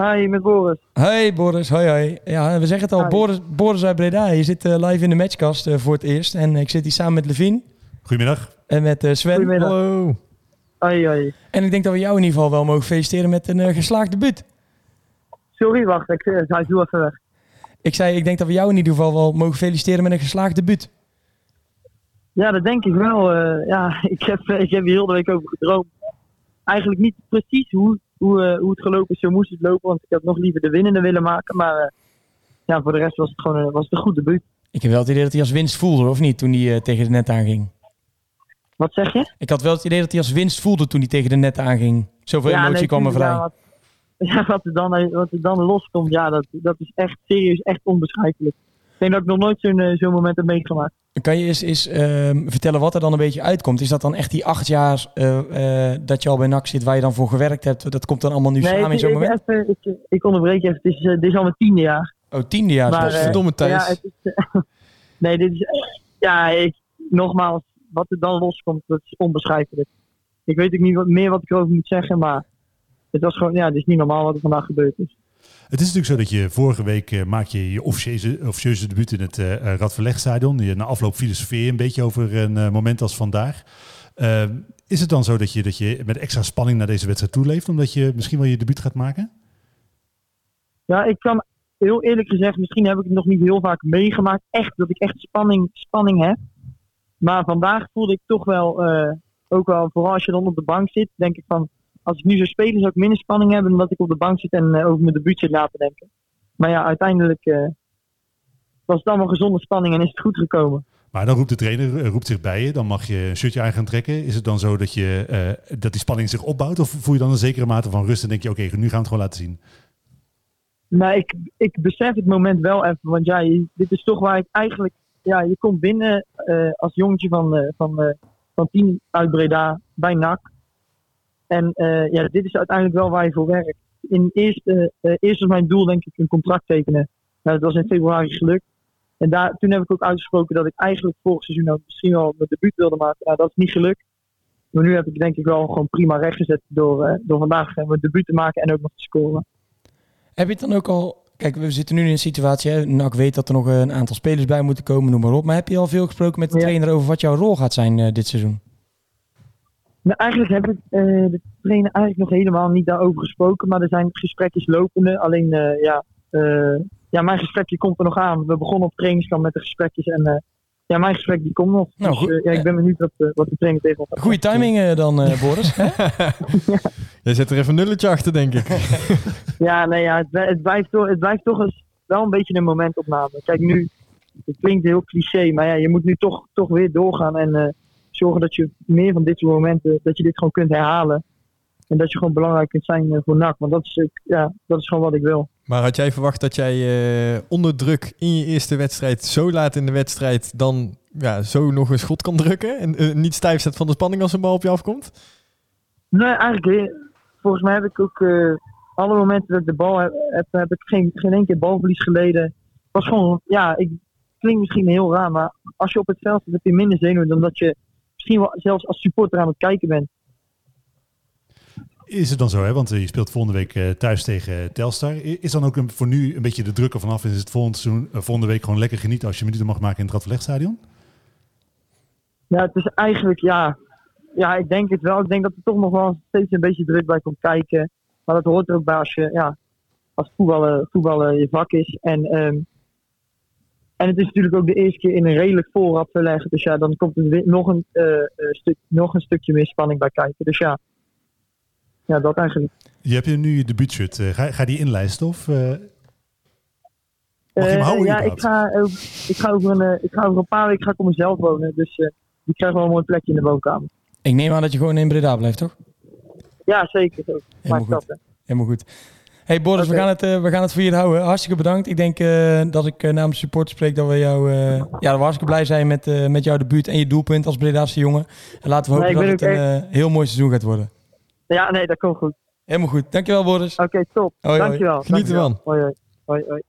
Hi, met Boris. Hey Boris, hoi hoi. Ja, we zeggen het al, Hi. Boris, Boris uit Breda. Je zit eh, live in de matchkast eh, voor het eerst. En ik zit hier samen met Levine Goedemiddag. en met eh, Sven. Goedemiddag. Hallo. Hoi, hoi. En ik denk dat we jou in ieder geval wel mogen feliciteren met een eh, geslaagd debuut. Sorry, wacht, ik, hij doe even weg. Ik zei, ik denk dat we jou in ieder geval wel mogen feliciteren met een geslaagd debuut. Ja, dat denk ik wel. eh, ja, ik heb, ik heb hier heel de week over gedroomd. Eigenlijk niet precies hoe, hoe, eh, hoe het gelopen is, zo moest het lopen. Want ik had nog liever de winnende willen maken. Maar eh, ja, voor de rest was het gewoon een- was het een goed debuut. Ik heb wel het idee dat hij als winst voelde, of niet, toen hij eh, tegen de net aanging. Wat zeg je? Ik had wel het idee dat hij als winst voelde toen hij tegen de net aanging. Zoveel emotie nee, kwam er vrij. Ja, wat, ja, wat, er dan, wat er dan loskomt, ja, dat, dat is echt serieus, echt onbeschrijfelijk. Ik denk dat ik nog nooit zo'n eh, zo'n moment heb meegemaakt. Kan je eens, eens ehm, vertellen wat er dan een beetje uitkomt? Is dat dan echt die acht jaar eh, eh, dat je al bij NAC zit, waar je dan voor gewerkt hebt? Dat komt dan allemaal nu samen in ik, zo'n moment? even, ik, ik onderbreek even. Het is, eh, dit is al mijn tiende jaar. Oh, tiende jaar. Maar, Verdomme Thijs. Ja, is, nee, dit is. Ja, ik, nogmaals, wat er dan loskomt, dat is onbeschrijfelijk. Ik weet ook niet wat, meer wat ik erover moet zeggen, maar het was gewoon, ja, het is niet normaal wat er vandaag gebeurd is. Het is natuurlijk zo dat je vorige week eh, maak je je officieuze, officieuze debuut in het uh, Radverlegstadion. Je, na afloop filosofeer een beetje over een moment als vandaag. Is het dan zo dat je, dat je met extra spanning naar deze wedstrijd toeleeft, omdat je misschien wel je debuut gaat maken? Ja, ik kan heel eerlijk gezegd, misschien heb ik het nog niet heel vaak meegemaakt, echt, dat ik echt spanning, spanning heb. Maar vandaag voelde ik toch wel, ook wel, vooral als je dan op de bank zit, denk ik van, als ik nu zou spelen, zou ik minder spanning hebben dan dat ik op de bank zit en eh, over mijn debuut zit na te denken. Maar ja, uiteindelijk eh, was het allemaal gezonde spanning en is het goed gekomen. Maar dan roept de trainer eh, roept zich bij je, dan mag je een shirtje aan gaan trekken. Is het dan zo dat, je, dat die spanning zich opbouwt? Of voel je dan een zekere mate van rust en denk je, oké, nu gaan we het gewoon laten zien? Nou, ik, ik besef het moment wel even, want ja, je- dit is toch waar ik eigenlijk, ja, je komt binnen als jongetje van, eh, van, van tien uit Breda bij NAC. En eh, ja, dit is uiteindelijk wel waar je voor werkt. In eerst, eh, eh, eerst was mijn doel denk ik een contract tekenen. Nou, dat was in februari gelukt. En daar, toen heb ik ook uitgesproken dat ik eigenlijk vorig seizoen ook misschien wel mijn debuut wilde maken. Nou, dat is niet gelukt. Maar nu heb ik denk ik wel gewoon prima rechtgezet door, eh, door vandaag eh, mijn debuut te maken en ook nog te scoren. Heb je het dan ook al... Kijk, we zitten nu in een situatie, hè, NAC weet dat er nog een aantal spelers bij moeten komen, noem maar op. Maar heb je al veel gesproken met de Ja. trainer over wat jouw rol gaat zijn eh, dit seizoen? Nou, eigenlijk heb ik eh, de trainer eigenlijk nog helemaal niet daarover gesproken. Maar er zijn gesprekjes lopende. Alleen, eh, ja, eh, ja, mijn gesprekje komt er nog aan. We begonnen op trainingskamp met de gesprekjes. En eh, ja, mijn gesprek die komt nog. Nou, dus goed. ja, ik ben benieuwd wat, wat de trainer tegen ons gaat Goeie timing dan, eh, Boris. Jij zet er even een nulletje achter, denk ik. Ja, nee, ja, het, het, blijft toch, het blijft toch eens wel een beetje een momentopname. Kijk, nu, het klinkt heel cliché, maar ja, je moet nu toch, toch weer doorgaan en eh, zorgen dat je meer van dit soort momenten, dat je dit gewoon kunt herhalen. En dat je gewoon belangrijk kunt zijn eh, voor NAC. Want dat is, ja, dat is gewoon wat ik wil. Maar had jij verwacht dat jij eh, onder druk in je eerste wedstrijd, zo laat in de wedstrijd, dan ja, zo nog een schot kan drukken? En eh, niet stijf zet van de spanning als een bal op je afkomt? Nee, eigenlijk, volgens mij heb ik ook alle momenten dat ik de bal heb, heb, heb ik geen, geen één keer balverlies geleden. Het was gewoon, ja, ik klinkt misschien heel raar, maar als je op het veld zit, heb je minder zenuwen dan dat je misschien wel zelfs als supporter aan het kijken bent. Is het dan zo, hè? want eh, je speelt volgende week eh, thuis tegen Telstar. I- Is dan ook een, voor nu een beetje de druk er vanaf? Is het volgend seizoen, eh, volgende week gewoon lekker genieten als je minuten mag maken in het Radverlegstadion? Ja, het is eigenlijk, ja, ja, ik denk het wel. Ik denk dat er toch nog wel steeds een beetje druk bij komt kijken. Maar dat hoort er ook bij als je, ja, als voetballen, voetballen je vak is. En, ehm, en het is natuurlijk ook de eerste keer in een redelijk voorrad verleggen. Dus ja, dan komt er weer nog een, eh, eh, stuk, nog een stukje meer spanning bij kijken. Dus ja, ja dat eigenlijk. Je hebt hier nu je debuutshirt. Eh, ga, ga die inlijsten of... eh, Mag je hem houden ja, ik ga, over, ik, ga over een, eh, ik ga over een paar weken ga ik op mezelf wonen. Dus eh die krijgen wel een mooi plekje in de woonkamer. Ik neem aan dat je gewoon in Breda blijft, toch? Ja, zeker. Zo. Helemaal Maakt dat, goed. Helemaal goed. Hey Boris, we, gaan het, eh, we gaan het voor je houden. Hartstikke bedankt. Ik denk eh, dat ik eh, namens support spreek dat we jou, ja, dat we hartstikke blij zijn met, met jouw debuut en je doelpunt als Bredaanse jongen. En laten we hopen dat het een heel mooi seizoen gaat worden. Ja, nee, dat komt goed. Helemaal goed. Dankjewel Boris. Oké, top. Hoi, hoi. Dankjewel. Geniet ervan. Hoi, hoi. hoi, hoi.